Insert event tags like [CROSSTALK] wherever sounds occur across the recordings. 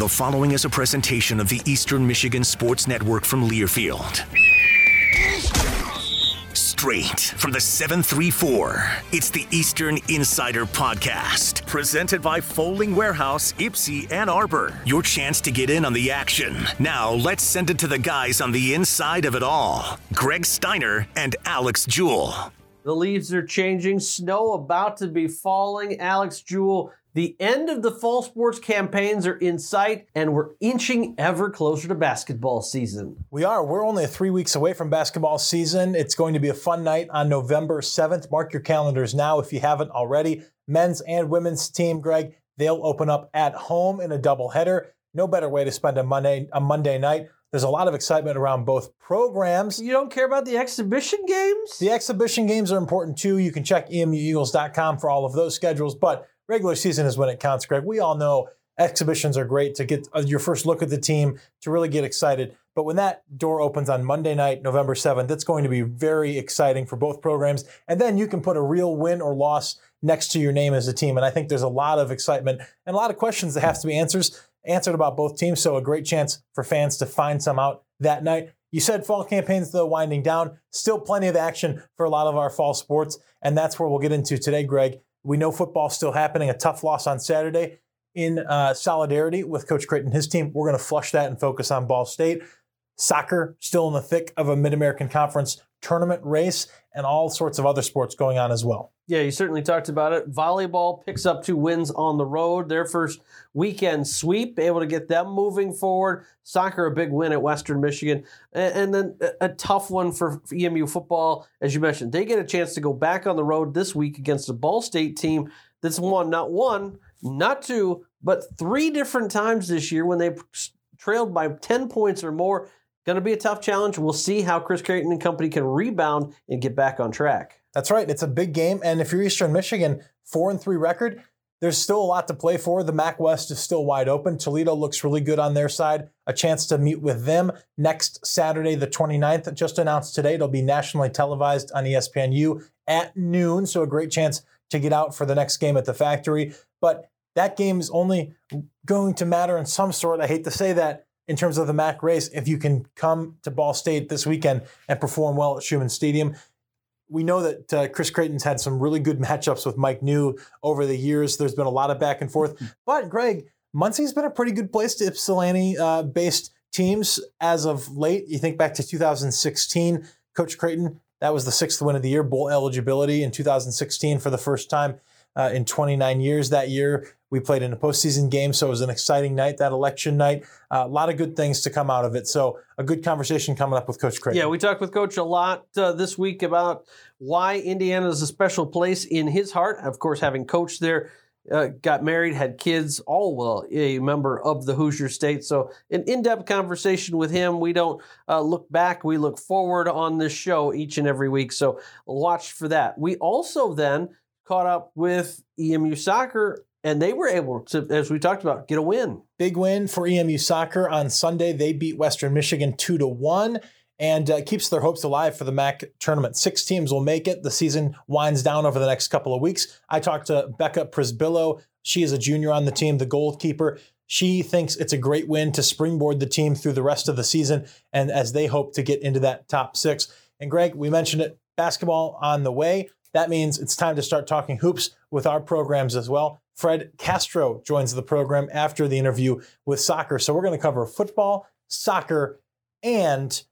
The following is a presentation of the Eastern Michigan Sports Network from Learfield. Straight from the 734, it's the Eastern Insider Podcast, presented by Folding Warehouse, Ypsi, Ann Arbor. Your chance to get in on the action. Now, let's send it to the guys on the inside of it all Greg Steiner and Alex Jewell. The leaves are changing, snow about to be falling. Alex Jewell the end of the fall sports campaigns are in sight, and we're inching ever closer to basketball season. We are. We're only three weeks away from basketball season. It's going to be a fun night on November 7th. Mark your calendars now if you haven't already. Men's and women's team, Greg, they'll open up at home in a doubleheader. No better way to spend a Monday a Monday night. There's a lot of excitement around both programs. You don't care about the exhibition games? The exhibition games are important too. You can check emueagles.com for all of those schedules, but regular season is when it counts, Greg. We all know exhibitions are great to get uh, your first look at the team, to really get excited. But when that door opens on Monday night, November 7th, that's going to be very exciting for both programs. And then you can put a real win or loss next to your name as a team. And I think there's a lot of excitement and a lot of questions that have to be answers, answered about both teams. So a great chance for fans to find some out that night. You said fall campaigns, though, winding down. Still plenty of action for a lot of our fall sports. And that's where we'll get into today, Greg. We know football's still happening. A tough loss on Saturday. In uh, solidarity with Coach Creighton and his team, we're going to flush that and focus on Ball State. Soccer still in the thick of a Mid American Conference tournament race and all sorts of other sports going on as well. Yeah, you certainly talked about it. Volleyball picks up two wins on the road. Their first weekend sweep, able to get them moving forward. Soccer, a big win at Western Michigan. And, then a, tough one for EMU football, as you mentioned. They get a chance to go back on the road this week against a Ball State team that's won not one, not two, but three different times this year when they trailed by 10 points or more. Going to be a tough challenge. We'll see how Chris Creighton and company can rebound and get back on track. That's right. It's a big game. And if you're Eastern Michigan, four and three record, there's still a lot to play for. The MAC West is still wide open. Toledo looks really good on their side. A chance to meet with them next Saturday, the 29th. Just announced today, it'll be nationally televised on ESPNU at noon. So a great chance to get out for the next game at the factory. But that game is only going to matter in some sort. I hate to say that in terms of the MAC race if you can come to Ball State this weekend and perform well at Scheumann Stadium. We know that uh, Chris Creighton's had some really good matchups with Mike Neu over the years. There's been a lot of back and forth. Mm-hmm. But, Greg, Muncie's been a pretty good place to Ypsilanti uh, based teams as of late. You think back to 2016, Coach Creighton, that was the sixth win of the year, bowl eligibility in 2016 for the first time uh, in 29 years that year. We played in a postseason game, so it was an exciting night, that election night. Uh, a lot of good things to come out of it. So, a good conversation coming up with Coach Craig. Yeah, we talked with Coach a lot uh, this week about why Indiana is a special place in his heart. Of course, having coached there, uh, got married, had kids, all well a member of the Hoosier State. So, an in depth conversation with him. We don't uh, look back, we look forward on this show each and every week. So, watch for that. We also then caught up with EMU soccer and they were able to, as we talked about, get a win. Big win for EMU soccer on Sunday. They beat Western Michigan two to one, and uh, keeps their hopes alive for the MAC tournament. Six teams will make it. The season winds down over the next couple of weeks. I talked to Becca Prisbillo. She is a junior on the team, the goalkeeper. She thinks it's a great win to springboard the team through the rest of the season, and as they hope to get into that top six. And Greg, we mentioned it, basketball on the way. That means it's time to start talking hoops with our programs as well. Fred Castro joins the program after the interview with soccer. So we're going to cover football, soccer, and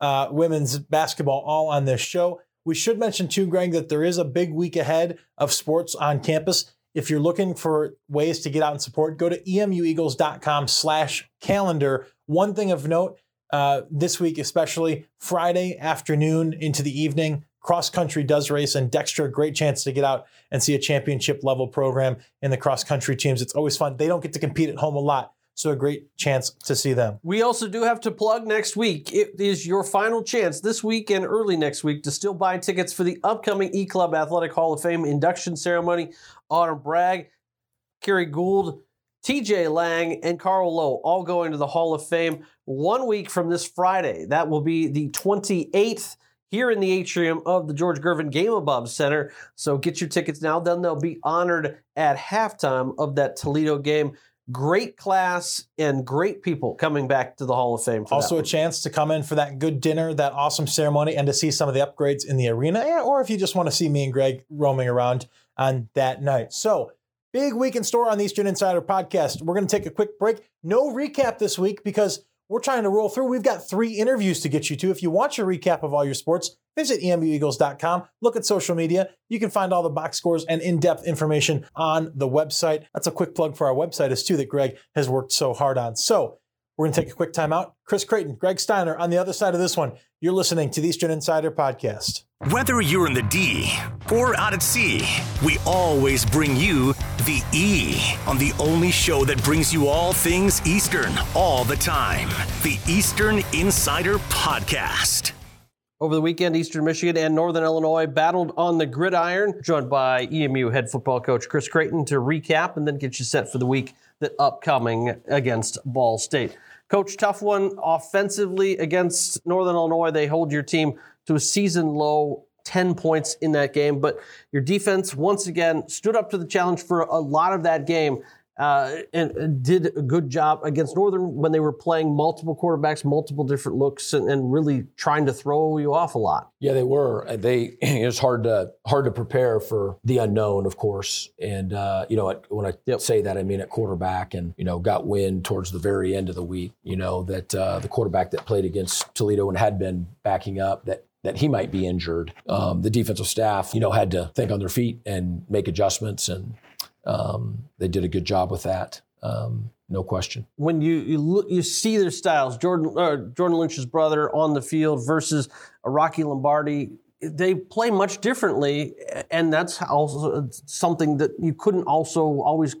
uh, women's basketball all on this show. We should mention too, Greg, that there is a big week ahead of sports on campus. If you're looking for ways to get out and support, go to emueagles.com slash calendar. One thing of note, uh, this week, especially Friday afternoon into the evening, cross country does race, and Dexter, great chance to get out and see a championship level program in the cross country teams. It's always fun. They don't get to compete at home a lot. So a great chance to see them. We also do have to plug next week. It is your final chance this week and early next week to still buy tickets for the upcoming E Club Athletic Hall of Fame induction ceremony. Autumn Bragg, Kerry Gould, TJ Lang, and Carl Lowe all going to the Hall of Fame one week from this Friday. That will be the 28th here in the atrium of the George Gervin Game Above Center. So get your tickets now. Then they'll be honored at halftime of that Toledo game. great class and great people coming back to the Hall of Fame. also, a chance to come in for that good dinner, that awesome ceremony, and to see some of the upgrades in the arena, or if you just want to see me and Greg roaming around on that night. So, big week in store on the Eastern Insider podcast. We're going to take a quick break. No recap this week because we're trying to roll through. We've got three interviews to get you to. If you want your recap of all your sports, visit emueagles.com. Look at social media. You can find all the box scores and in depth information on the website. That's a quick plug for our website, as too, that Greg has worked so hard on. So, we're going to take a quick time out. Chris Creighton, Greg Steiner on the other side of this one. You're listening to the Eastern Insider Podcast. Whether you're in the D or out at sea, we always bring you the E on the only show that brings you all things Eastern all the time. The Eastern Insider Podcast. Over the weekend, Eastern Michigan and Northern Illinois battled on the gridiron, joined by EMU head football coach Chris Creighton to recap and then get you set for the week that upcoming against Ball State. Coach, tough one offensively against Northern Illinois. They hold your team to a season low 10 points in that game, but your defense once again stood up to the challenge for a lot of that game uh, and, did a good job against Northern when they were playing multiple quarterbacks, multiple different looks, and, and, really trying to throw you off a lot. Yeah, they were. They [CLEARS THROAT] it's hard to hard to prepare for the unknown, of course. And uh, you know, when I yep. say that, I mean at quarterback, and you know, got wind towards the very end of the week. You know that uh, the quarterback that played against Toledo and had been backing up that that he might be injured. Um, the defensive staff, you know, had to think on their feet and make adjustments and um, they did a good job with that. Um, no question. When you you look, you see their styles, Jordan uh, Jordan Lynch's brother on the field versus Rocky Lombardi, they play much differently, and that's also something that you couldn't also always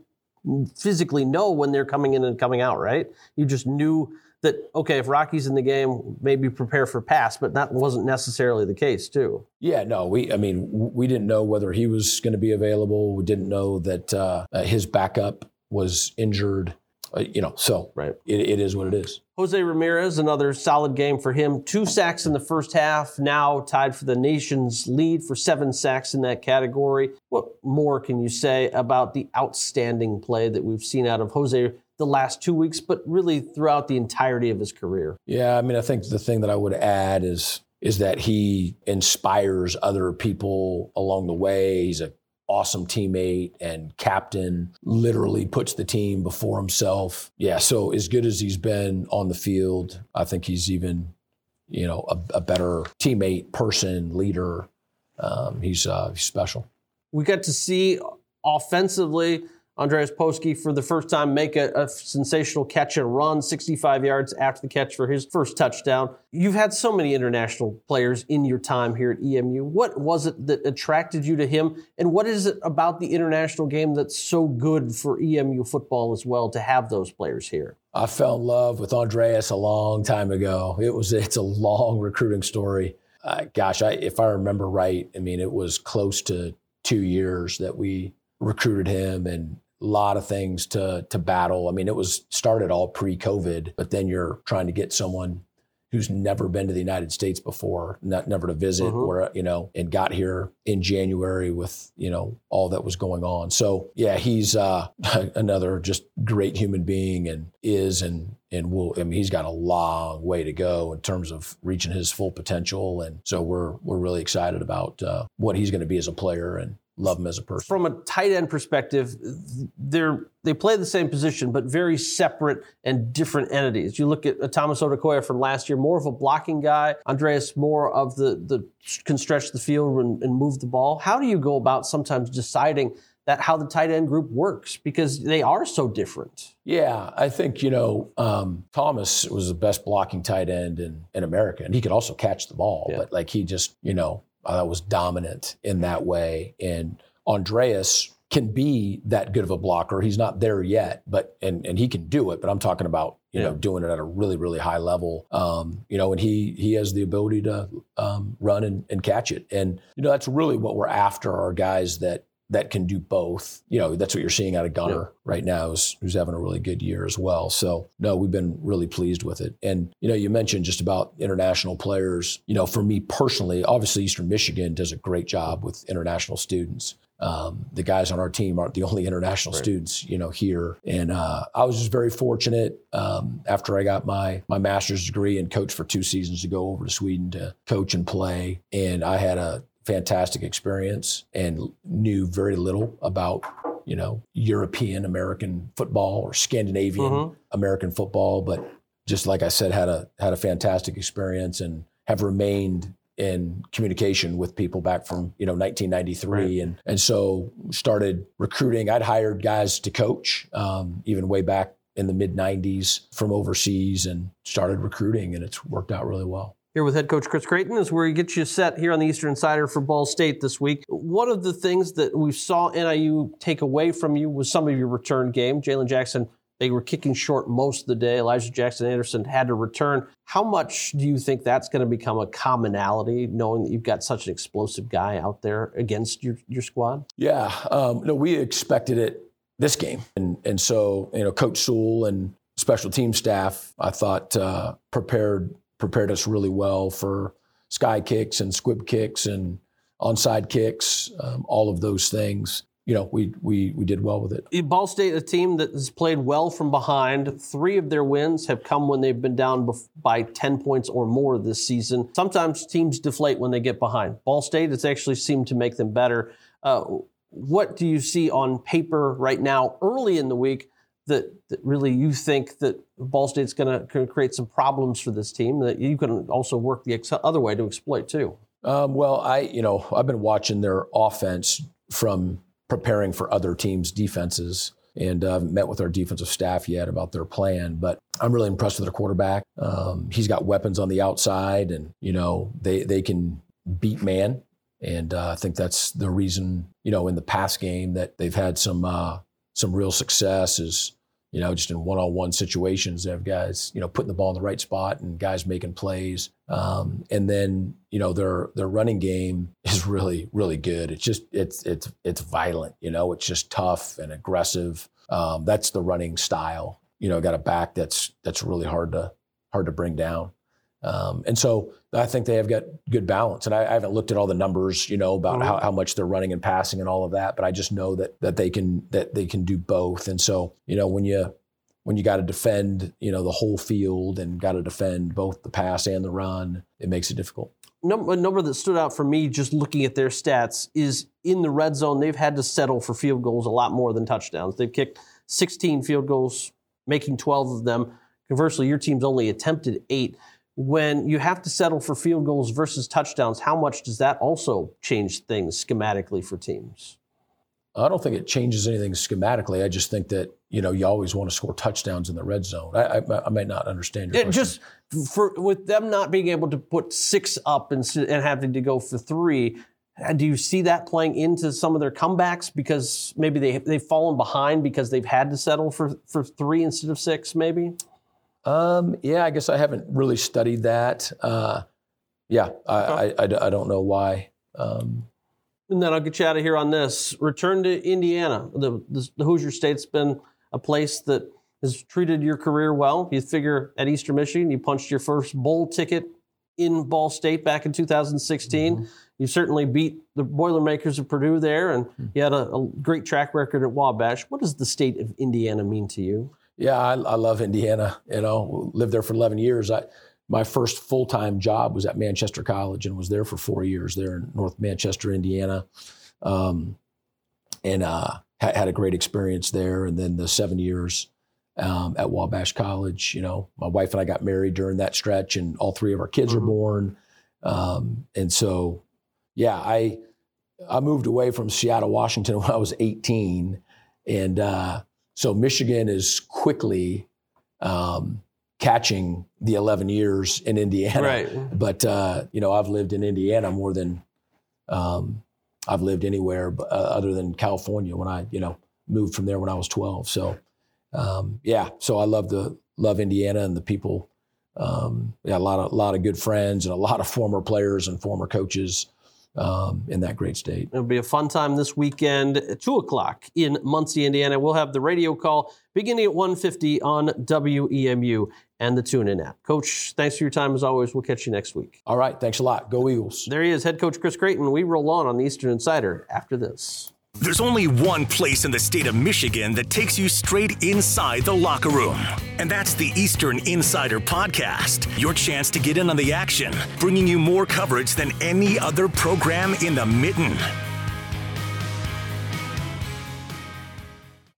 physically know when they're coming in and coming out. Right? You just knew that okay, if Rocky's in the game, maybe prepare for pass, but that wasn't necessarily the case too. Yeah, no, we I mean we didn't know whether he was going to be available. We didn't know that uh, his backup was injured. Uh, you know, so right. It, it is what it is. Jose Ramirez, another solid game for him. Two sacks in the first half, now tied for the nation's lead for seven sacks in that category. What more can you say about the outstanding play that we've seen out of Jose the last two weeks, but really throughout the entirety of his career. Yeah, I mean, I think the thing that I would add is is that he inspires other people along the way. He's an awesome teammate and captain, literally puts the team before himself. Yeah, so as good as he's been on the field, I think he's even, you know, a, a better teammate, person, leader. Um, he's, uh, he's special. We got to see offensively Andreas Paaske for the first time make a, a, sensational catch and run, 65 yards after the catch for his first touchdown. You've had so many international players in your time here at EMU. What was it that attracted you to him, and what is it about the international game that's so good for EMU football as well to have those players here? I fell in love with Andreas a long time ago. It was it's a long recruiting story. Uh, gosh, I, if I remember right, I mean it was close to two years that we recruited him and lot of things to to battle. I mean, it was started all pre-COVID, but then you're trying to get someone who's never been to the United States before, not never to visit, uh-huh. or you know, and got here in January with you know all that was going on. So yeah, he's uh, [LAUGHS] another just great human being, and is and and will. I mean, he's got a long way to go in terms of reaching his full potential, and so we're we're really excited about uh, what he's going to be as a player and love him as a person. From a tight end perspective, they're they play the same position, but very separate and different entities. You look at Thomas Odukoya from last year, more of a blocking guy. Andreas more of the the can stretch the field and, and move the ball. How do you go about sometimes deciding? that how the tight end group works because they are so different. Yeah, I think you know um, Thomas was the best blocking tight end in in America, and he could also catch the ball. Yeah. But like he just you know uh, was dominant in that way. And Andreas can be that good of a blocker. He's not there yet, but and and he can do it. But I'm talking about you yeah. know doing it at a really really high level. Um, you know, and he he has the ability to um, run and, and catch it. And you know that's really what we're after are guys that that can do both. You know, that's what you're seeing out of Gunner yeah. right now, is, who's having a really good year as well. So, no, we've been really pleased with it. And, you know, you mentioned just about international players. You know, for me personally, obviously Eastern Michigan does a great job with international students. Um, the guys on our team aren't the only international right. students, you know, here. And uh, I was just very fortunate um, after I got my my master's degree and coached for two seasons to go over to Sweden to coach and play. And I had a fantastic experience and knew very little about you know European American football or Scandinavian mm-hmm. American football, but just like I said, had a had a fantastic experience and have remained in communication with people back from you know 1993 right. and and so started recruiting. I'd hired guys to coach um, even way back in the mid 90s from overseas and started recruiting and it's worked out really well. Here with head coach Chris Creighton is where he gets you set here on the Eastern Insider for Ball State this week. One of the things that we saw NIU take away from you was some of your return game. Jalen Jackson, they were kicking short most of the day. Elijah Jackson Anderson had to return. How much do you think that's going to become a commonality, knowing that you've got such an explosive guy out there against your, your squad? Yeah, um, no, we expected it this game, and and so you know, Coach Sewell and special team staff, I thought uh, prepared prepared us really well for sky kicks and squib kicks and onside kicks, um, all of those things. You know, we we we did well with it. Ball State, a team that has played well from behind. Three of their wins have come when they've been down by ten points or more this season. Sometimes teams deflate when they get behind. Ball State has actually seemed to make them better. Uh, what do you see on paper right now, early in the week, that, that really you think that Ball State's going to create some problems for this team that you can also work the other way to exploit too? Um, well, I you know I've been watching their offense from preparing for other teams' defenses, and uh, haven't met with our defensive staff yet about their plan. But I'm really impressed with their quarterback. Um, he's got weapons on the outside, and you know they they can beat man. And uh, I think that's the reason, you know, in the pass game that they've had some uh, some real success is, you know, just in one-on-one situations, they have guys, you know, putting the ball in the right spot and guys making plays. Um, and then, you know, their their running game [LAUGHS] is really, really good. It's just it's it's it's violent, you know, it's just tough and aggressive. Um, that's the running style. You know, got a back that's that's really hard to hard to bring down. Um, and so I think they have got good balance. And I, I haven't looked at all the numbers, you know, about mm-hmm. how, how much they're running and passing and all of that, but I just know that that they can that they can do both. And so, you know, when you when you got to defend, you know, the whole field and got to defend both the pass and the run, it makes it difficult. Number, a number that stood out for me just looking at their stats is in the red zone, they've had to settle for field goals a lot more than touchdowns. They've kicked 16 field goals, making 12 of them. Conversely, your team's only attempted eight when you have to settle for field goals versus touchdowns, how much does that also change things schematically for teams? I don't think it changes anything schematically. I just think that you know you always want to score touchdowns in the red zone. I, I, I might not understand your it question. Just for with them not being able to put six up and, and having to go for three, uh, do you see that playing into some of their comebacks because maybe they they've fallen behind because they've had to settle for for three instead of six, maybe? Um, yeah, I guess I haven't really studied that. Uh, yeah, I, I, I, I, don't know why. Um, and then I'll get you out of here on this. Return to Indiana. The, the, the Hoosier State's been a place that has treated your career well. You figure at Eastern Michigan, you punched your first bowl ticket in Ball State back in 2016. Mm-hmm. You certainly beat the Boilermakers of Purdue there, and mm-hmm. you had a, a great track record at Wabash. What does the state of Indiana mean to you? Yeah, I, I love Indiana. You know, lived there for 11 years. I, my first full time job was at Manchester College and was there for four years there in North Manchester, Indiana. Um, and uh, had, had, a great experience there. And then the seven years um, at Wabash College, you know, my wife and I got married during that stretch, and all three of our kids mm-hmm. were born. Um, and so, yeah, I I moved away from Seattle, Washington [LAUGHS] when I was 18, and uh, so Michigan is quickly um, catching the 11 years in Indiana. Right. But, uh, you know, I've lived in Indiana more than um, I've lived anywhere uh, other than California when I, you know, moved from there when I was 12. So, um, yeah, so I love the love Indiana and the people. Um, yeah, a lot of a lot of good friends and a lot of former players and former coaches um, in that great state. It'll be a fun time this weekend at 2 o'clock in Muncie, Indiana. We'll have the radio call beginning at 1.50 on WEMU and the TuneIn app. Coach, thanks for your time as always. We'll catch you next week. All right. Thanks a lot. Go Eagles. There he is, head coach Chris Creighton. We roll on on the Eastern Insider after this. There's only one place in the state of Michigan that takes you straight inside the locker room. And that's the Eastern Insider Podcast. Your chance to get in on the action, bringing you more coverage than any other program in the mitten.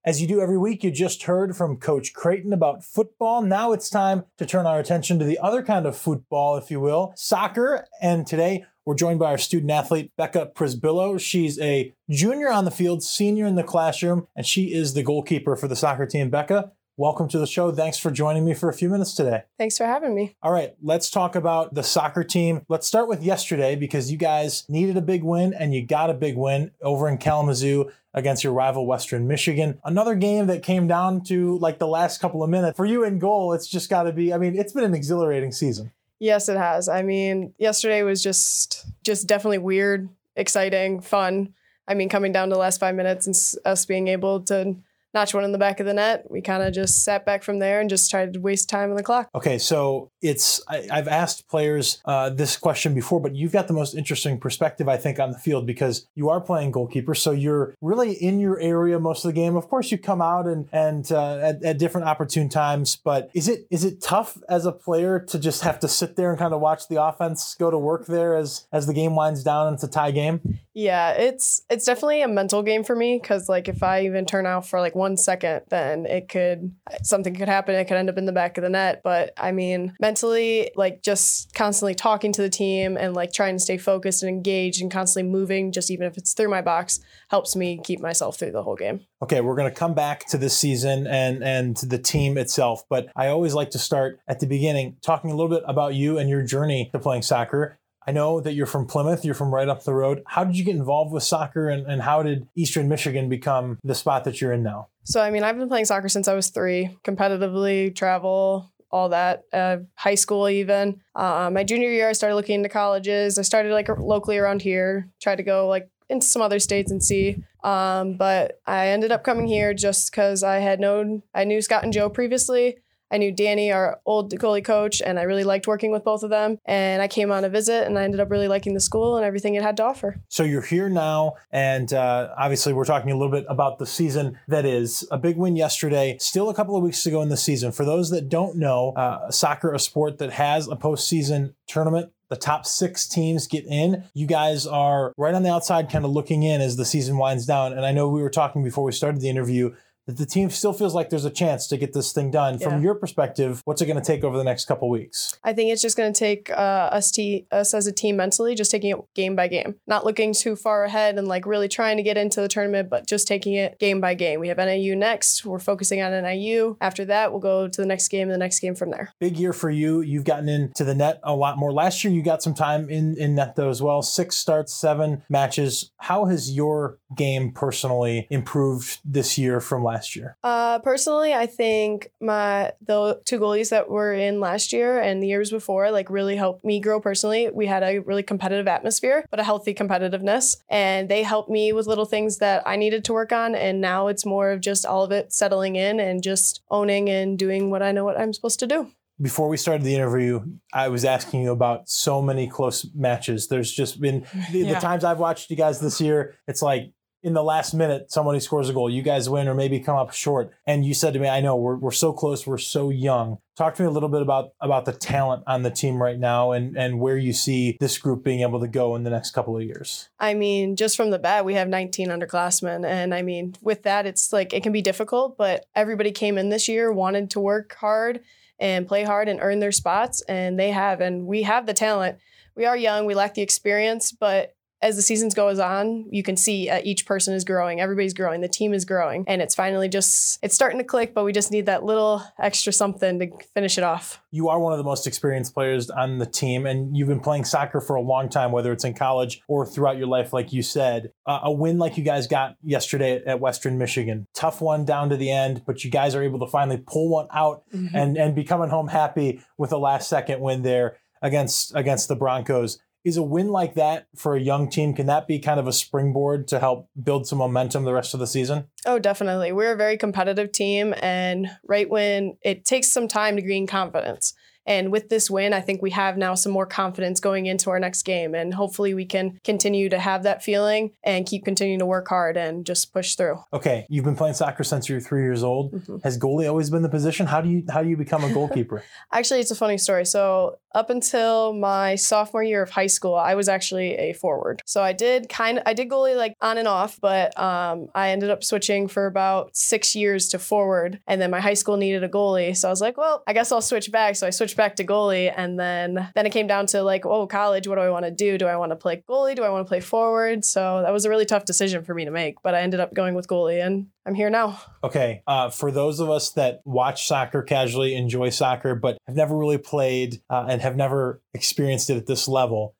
As you do every week, you just heard from Coach Creighton about football. Now it's time to turn our attention to the other kind of football, if you will, soccer. And today we're joined by our student athlete, Becca Prisbillo. She's a junior on the field, senior in the classroom, and she is the goalkeeper for the soccer team. Becca, welcome to the show. Thanks for joining me for a few minutes today. Thanks for having me. All right, let's talk about the soccer team. Let's start with yesterday because you guys needed a big win and you got a big win over in Kalamazoo against your rival Western Michigan. Another game that came down to like the last couple of minutes. For you in goal, it's just got to be, I mean, it's been an exhilarating season. Yes, it has. I mean, yesterday was just just definitely weird, exciting, fun. I mean, coming down to the last five minutes and us being able to notch one in the back of the net. We kind of just sat back from there and just tried to waste time on the clock. Okay, so it's I, have asked players uh, this question before, but you've got the most interesting perspective, I think, on the field because you are playing goalkeeper, so you're really in your area most of the game. Of course, you come out and and uh, at, at different opportune times, but is it is it tough as a player to just have to sit there and kind of watch the offense go to work there as as the game winds down and it's a tie game? Yeah, it's it's definitely a mental game for me because like if I even turn out for like one second, then it could something could happen. It could end up in the back of the net. But I mean, mentally, like just constantly talking to the team and like trying to stay focused and engaged and constantly moving, just even if it's through my box, helps me keep myself through the whole game. Okay, we're going to come back to this season and and to the team itself, but I always like to start at the beginning, talking a little bit about you and your journey to playing soccer. I know that you're from Plymouth, you're from right up the road. How did you get involved with soccer and, and how did Eastern Michigan become the spot that you're in now? So, I mean, I've been playing soccer since I was three, competitively, travel, all that, uh, high school even. Uh, my junior year, I started looking into colleges. I started like locally around here, tried to go like into some other states and see. Um, but I ended up coming here just because I had known, I knew Scott and Joe previously. I knew Danny, our old goalie coach, and I really liked working with both of them. And I came on a visit and I ended up really liking the school and everything it had to offer. So you're here now, and uh, obviously, we're talking a little bit about the season that is a big win yesterday, still a couple of weeks to go in the season. For those that don't know, uh, soccer, a sport that has a postseason tournament the top six teams get in. You guys are right on the outside, kind of looking in as the season winds down. And I know we were talking before we started the interview that the team still feels like there's a chance to get this thing done. Yeah. From your perspective, what's it going to take over the next couple weeks? I think it's just going to take uh, us, te- us as a team mentally, just taking it game by game, not looking too far ahead and like really trying to get into the tournament, but just taking it game by game. We have NIU next. We're focusing on NIU. After that, we'll go to the next game and the next game from there. Big year for you. You've gotten into the net a lot more. Last year, you got some time in, in net though as well. Six starts, seven matches. How has your game personally improved this year from last year? Uh, personally, I think my the two goalies that were in last year and the years before like really helped me grow personally. We had a really competitive atmosphere, but a healthy competitiveness, and they helped me with little things that I needed to work on. And now it's more of just all of it settling in and just owning and doing what I know what I'm supposed to do before we started the interview, I was asking you about so many close matches. There's just been the, yeah. the, times I've watched you guys this year. It's like in the last minute, somebody scores a goal, you guys win or maybe come up short. And you said to me, I know we're, we're so close, we're so young. Talk to me a little bit about, about the talent on the team right now and, and where you see this group being able to go in the next couple of years. I mean, just from the bat, we have 19 underclassmen. And I mean, with that, it's like it can be difficult, but everybody came in this year, wanted to work hard and play hard and earn their spots. And they have, and we have the talent. We are young, we lack the experience, but as the seasons goes on, you can see uh, each person is growing. Everybody's growing. The team is growing, and it's finally just it's starting to click. But we just need that little extra something to finish it off. You are one of the most experienced players on the team, and you've been playing soccer for a long time, whether it's in college or throughout your life, like you said. Uh, a win like you guys got yesterday at Western Michigan, tough one down to the end, but you guys are able to finally pull one out mm-hmm. and and be coming home happy with a last second win there against against the Broncos Is a win like that for a young team, can that be kind of a springboard to help build some momentum the rest of the season? Oh, definitely. We're a very competitive team. And right when it takes some time to gain confidence. And with this win, I think we have now some more confidence going into our next game. And hopefully we can continue to have that feeling and keep continuing to work hard and just push through. Okay. You've been playing soccer since you're three years old. Mm-hmm. Has goalie always been the position? How do you how do you become a goalkeeper? [LAUGHS] [LAUGHS] actually, it's a funny story. So up until my sophomore year of high school, I was actually a forward. So I did kind of I did goalie like on and off, but um, I ended up switching for about six years to forward. And then my high school needed a goalie. So I was like, well, I guess I'll switch back. So I switched back to goalie. And then then it came down to like, oh, college, what do I want to do? Do I want to play goalie? Do I want to play forward? So that was a really tough decision for me to make. But I ended up going with goalie and I'm here now. Okay. Uh, for those of us that watch soccer casually, enjoy soccer, but have never really played uh, and have never experienced it at this level,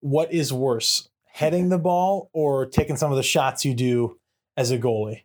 what is worse, heading the ball or taking some of the shots you do as a goalie?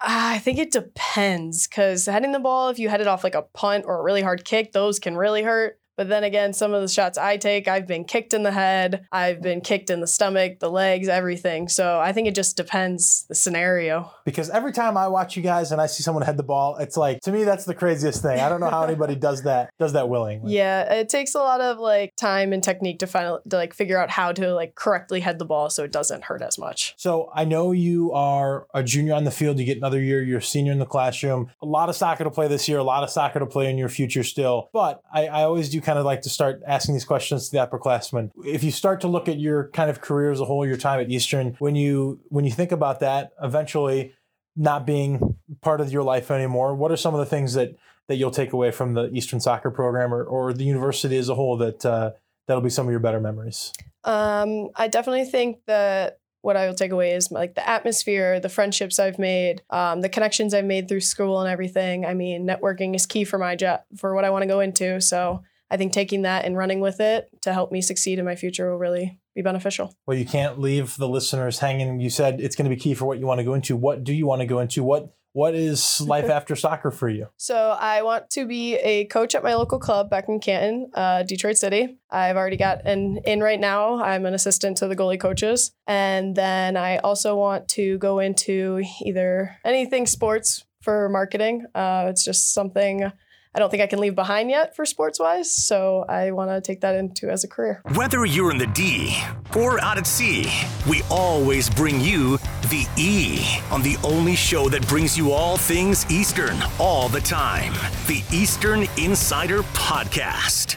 Ah, I think it depends because heading the ball, if you head it off like a punt or a really hard kick, those can really hurt. But then again, some of the shots I take, I've been kicked in the head, I've been kicked in the stomach, the legs, everything. So I think it just depends the scenario. Because every time I watch you guys and I see someone head the ball, it's like to me that's the craziest thing. I don't know how [LAUGHS] anybody does that does that willingly. Yeah, it takes a lot of like time and technique to find to like figure out how to like correctly head the ball so it doesn't hurt as much. So I know you are a junior on the field. You get another year. You're a senior in the classroom. A lot of soccer to play this year. A lot of soccer to play in your future still. But I, I always do kind of like to start asking these questions to the upperclassmen. If you start to look at your kind of career as a whole, your time at Eastern, when you when you think about that, eventually not being part of your life anymore, what are some of the things that that you'll take away from the Eastern soccer program or, or the university as a whole that uh, that'll be some of your better memories? Um, I definitely think that what I will take away is like the atmosphere, the friendships I've made, um, the connections I've made through school and everything. I mean, networking is key for my job for what I want to go into. So I think taking that and running with it to help me succeed in my future will really be beneficial. Well, you can't leave the listeners hanging. You said it's going to be key for what you want to go into. What do you want to go into? What what is [LAUGHS] life after soccer for you? So I want to be a coach at my local club back in Canton, uh, Detroit City. I've already got an in right now. I'm an assistant to the goalie coaches, and then I also want to go into either anything sports for marketing. Uh, it's just something I don't think I can leave behind yet for sports wise. So I want to take that into as a career. Whether you're in the D or out at sea, we always bring you the E on the only show that brings you all things Eastern all the time the Eastern Insider Podcast.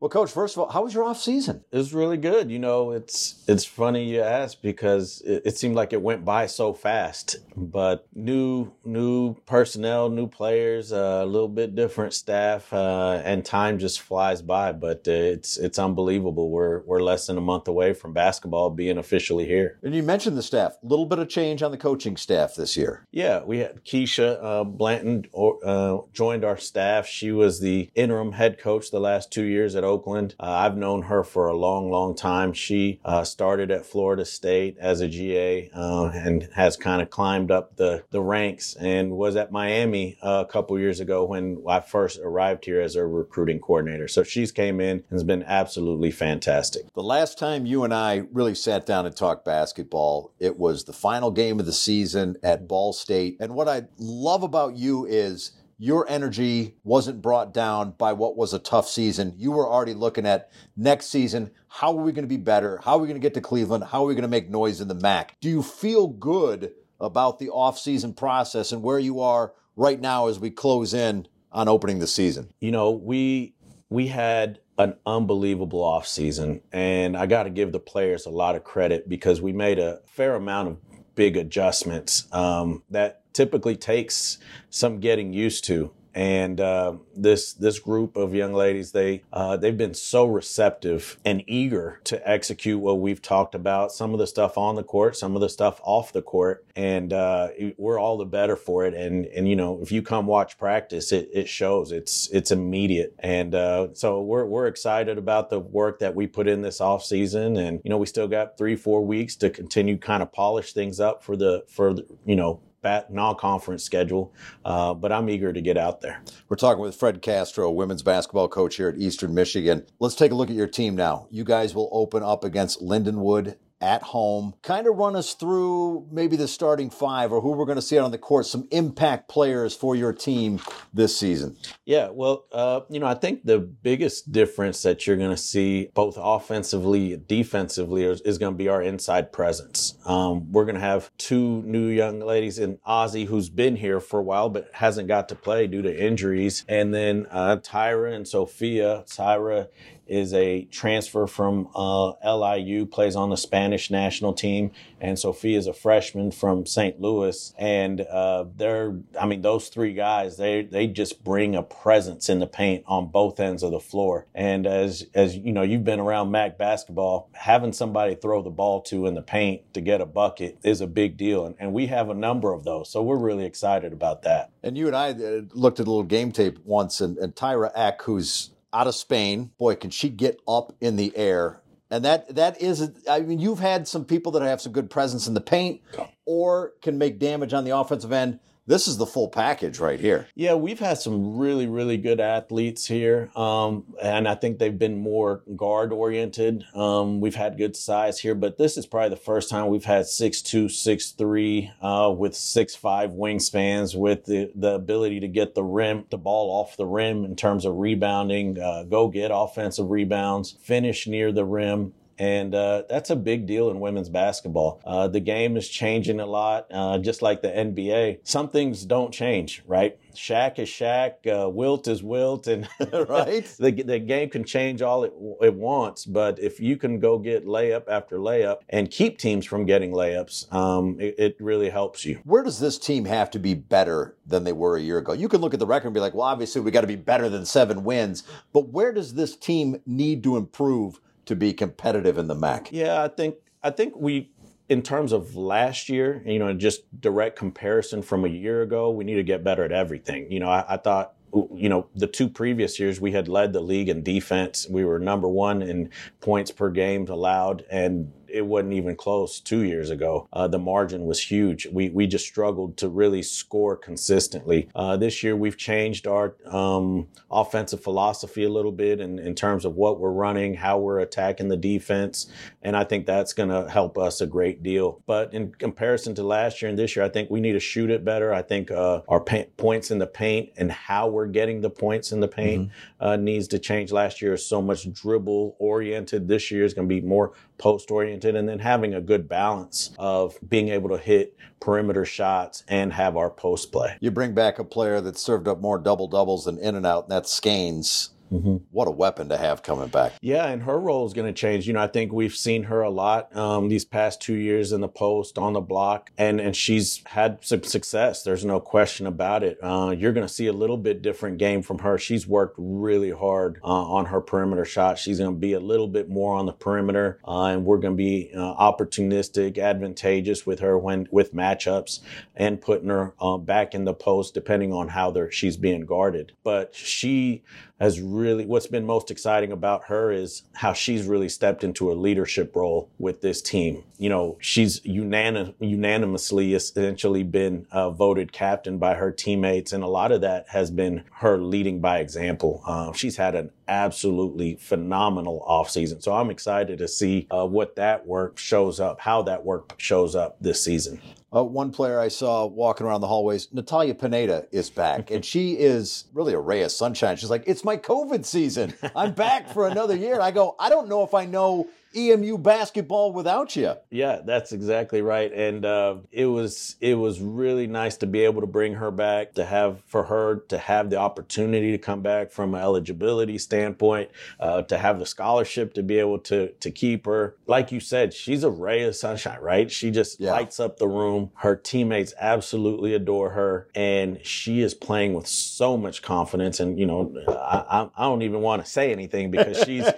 Well, coach, first of all, how was your off season? It was really good. You know, it's it's funny you ask because it, it, seemed like it went by so fast. But new new personnel, new players, uh, a little bit different staff, uh, and time just flies by. But uh, it's it's unbelievable. We're we're less than a month away from basketball being officially here. And you mentioned the staff. A little bit of change on the coaching staff this year. Yeah, we had Keisha uh, Blanton uh, joined our staff. She was the interim head coach the last two years at Oakland. Uh, I've known her for a long, long time. She uh, started at Florida State as a GA uh, and has kind of climbed up the, the ranks and was at Miami uh, a couple years ago when I first arrived here as a recruiting coordinator. So she's came in and has been absolutely fantastic. The last time you and I really sat down and talked basketball, it was the final game of the season at Ball State. And what I love about you is your energy wasn't brought down by what was a tough season. You were already looking at next season. How are we going to be better? How are we going to get to Cleveland? How are we going to make noise in the MAC? Do you feel good about the off-season process and where you are right now as we close in on opening the season? You know, we we had an unbelievable offseason and I got to give the players a lot of credit because we made a fair amount of big adjustments um, that typically takes some getting used to. And uh, this this group of young ladies they uh, they've been so receptive and eager to execute what we've talked about some of the stuff on the court some of the stuff off the court. And uh, we're all the better for it. And and you know if you come watch practice it, it shows. It's it's immediate. And uh, so we're we're excited about the work that we put in this off season. And you know we still got three four weeks to continue kind of polish things up for the for the, you know non-conference schedule, uh, but I'm eager to get out there. We're talking with Fred Castro, women's basketball coach here at Eastern Michigan. Let's take a look at your team now. You guys will open up against Lindenwood at home. Kind of run us through maybe the starting five or who we're going to see out on the court, some impact players for your team this season. Yeah, well, uh, you know, I think the biggest difference that you're going to see both offensively, defensively, is, is going to be our inside presence. Um, we're going to have two new young ladies in Ozzy, who's been here for a while but hasn't got to play due to injuries, and then uh, Tyra and Sophia. Tyra is a transfer from uh, LIU, plays on the Spanish national team, and Sophia is a freshman from St. Louis. And uh, they're, I mean, those three guys, they they just bring a presence in the paint on both ends of the floor. And as as you know, you've been around MAC basketball, having somebody throw the ball to in the paint to get a bucket is a big deal, and, and we have a number of those, so we're really excited about that. And you and I uh, looked at a little game tape once, and, and Tyra Eck, who's out of Spain. Boy, can she get up in the air. And that that is I mean you've had some people that have some good presence in the paint or can make damage on the offensive end this is the full package right here. Yeah, we've had some really, really good athletes here, um, and I think they've been more guard oriented. Um, we've had good size here, but this is probably the first time we've had six two, six three, uh, with six five wingspans, with the the ability to get the rim, the ball off the rim in terms of rebounding, uh, go get offensive rebounds, finish near the rim. And uh, that's a big deal in women's basketball. Uh, the game is changing a lot, uh, just like the NBA. Some things don't change, right? Shaq is Shaq, uh, Wilt is Wilt, and [LAUGHS] right. [LAUGHS] the, the game can change all it, it wants. But if you can go get layup after layup and keep teams from getting layups, um, it, it really helps you. Where does this team have to be better than they were a year ago? You can look at the record and be like, well, obviously we got to be better than seven wins. But where does this team need to improve? To be competitive in the MAC? Yeah, I think I think we in terms of last year, you know, just direct comparison from a year ago, we need to get better at everything. You know, I, I thought you know, the two previous years we had led the league in defense. We were number one in points per game allowed, and it wasn't even close two years ago. Uh, the margin was huge. We we just struggled to really score consistently. Uh, this year we've changed our um, offensive philosophy a little bit in, in terms of what we're running, how we're attacking the defense, and I think that's going to help us a great deal. But in comparison to last year and this year, I think we need to shoot it better. I think uh, our points in the paint and how we're getting the points in the paint mm-hmm. Uh, needs to change. Last year is so much dribble oriented. This year is going to be more post oriented and then having a good balance of being able to hit perimeter shots and have our post play. You bring back a player that served up more double doubles than in and out, and that's Skeins. Mm-hmm. What a weapon to have coming back. Yeah, and her role is going to change. You know, I think we've seen her a lot um, these past two years in the post, on the block, and and she's had some success. There's no question about it. Uh, you're going to see a little bit different game from her. She's worked really hard uh, on her perimeter shot. She's going to be a little bit more on the perimeter, uh, and we're going to be uh, opportunistic, advantageous with her when with matchups, and putting her uh, back in the post depending on how she's being guarded. But she has really what's been most exciting about her is how she's really stepped into a leadership role with this team. You know, she's unanim- unanimously essentially been uh, voted captain by her teammates, and a lot of that has been her leading by example. Uh, she's had an absolutely phenomenal offseason. So I'm excited to see uh, what that work shows up, how that work shows up this season. Uh, one player I saw walking around the hallways, Natalia Pineda is back, and she is really a ray of sunshine. She's like, "It's my COVID season. I'm back for another year." And I go, "I don't know if I know EMU basketball without you. Yeah, that's exactly right. And uh, it was it was really nice to be able to bring her back, to have for her to have the opportunity to come back from an eligibility standpoint, uh, to have the scholarship to be able to to keep her. Like you said, she's a ray of sunshine, right? She just yeah. lights up the room. Her teammates absolutely adore her, and she is playing with so much confidence. And you know, I, I don't even want to say anything because she's,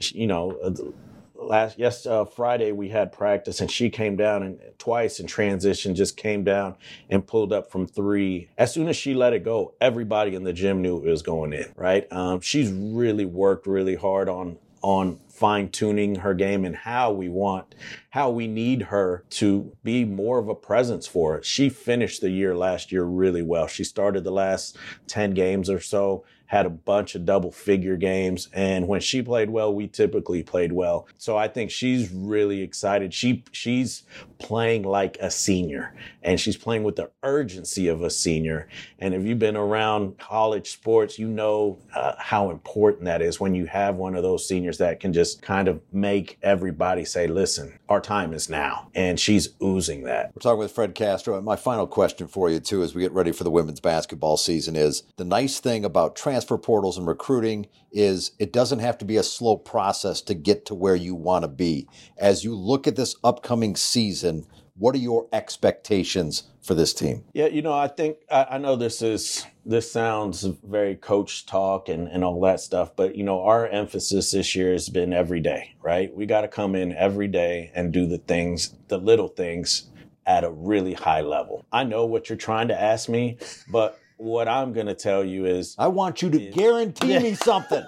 [LAUGHS] you know last yes uh, Friday we had practice and she came down and twice in transition just came down and pulled up from three. As soon as she let it go, everybody in the gym knew it was going in. Right? Um, she's really worked really hard on on fine tuning her game and how we want, how we need her to be more of a presence for it. She finished the year last year really well. She started the last 10 games or so had a bunch of double figure games. And when she played well, we typically played well. So I think she's really excited. She she's playing like a senior and she's playing with the urgency of a senior. And if you've been around college sports, you know uh, how important that is when you have one of those seniors that can just kind of make everybody say, listen, our time is now. And she's oozing that. We're talking with Fred Castro. And my final question for you, too, as we get ready for the women's basketball season is the nice thing about trans transfer portals and recruiting is it doesn't have to be a slow process to get to where you want to be. As you look at this upcoming season, what are your expectations for this team? Yeah, you know, I think I, I, know this is this sounds very coach talk and, and all that stuff, but you know, our emphasis this year has been every day, right? We got to come in every day and do the things, the little things at a really high level. I know what you're trying to ask me, but what I'm going to tell you is I want you to is, guarantee me [LAUGHS] something.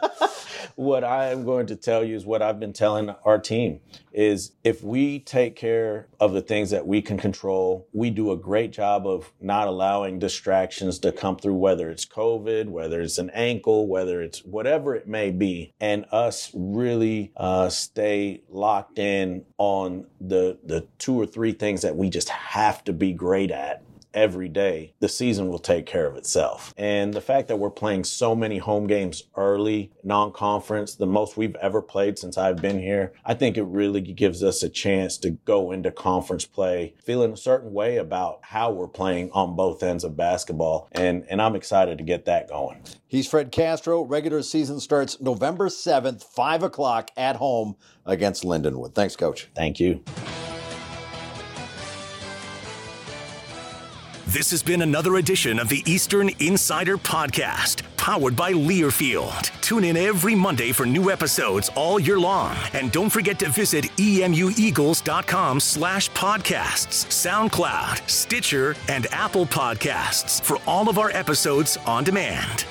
what I am going to tell you is what I've been telling our team is if we take care of the things that we can control, we do a great job of not allowing distractions to come through, whether it's COVID, whether it's an ankle, whether it's whatever it may be, and us really uh, stay locked in on the the two or three things that we just have to be great at every day, the season will take care of itself. And the fact that we're playing so many home games early, non conference, the most we've ever played since I've been here, I think it really gives us a chance to go into conference play feeling a certain way about how we're playing on both ends of basketball. And, and I'm excited to get that going. He's Fred Castro. Regular season starts November 7th, 5 o'clock at home against Lindenwood. Thanks, Coach. Thank you. This has been another edition of the Eastern Insider Podcast, powered by Learfield. Tune in every Monday for new episodes all year long. And don't forget to visit emueagles.com slash podcasts, SoundCloud, Stitcher, and Apple Podcasts for all of our episodes on demand.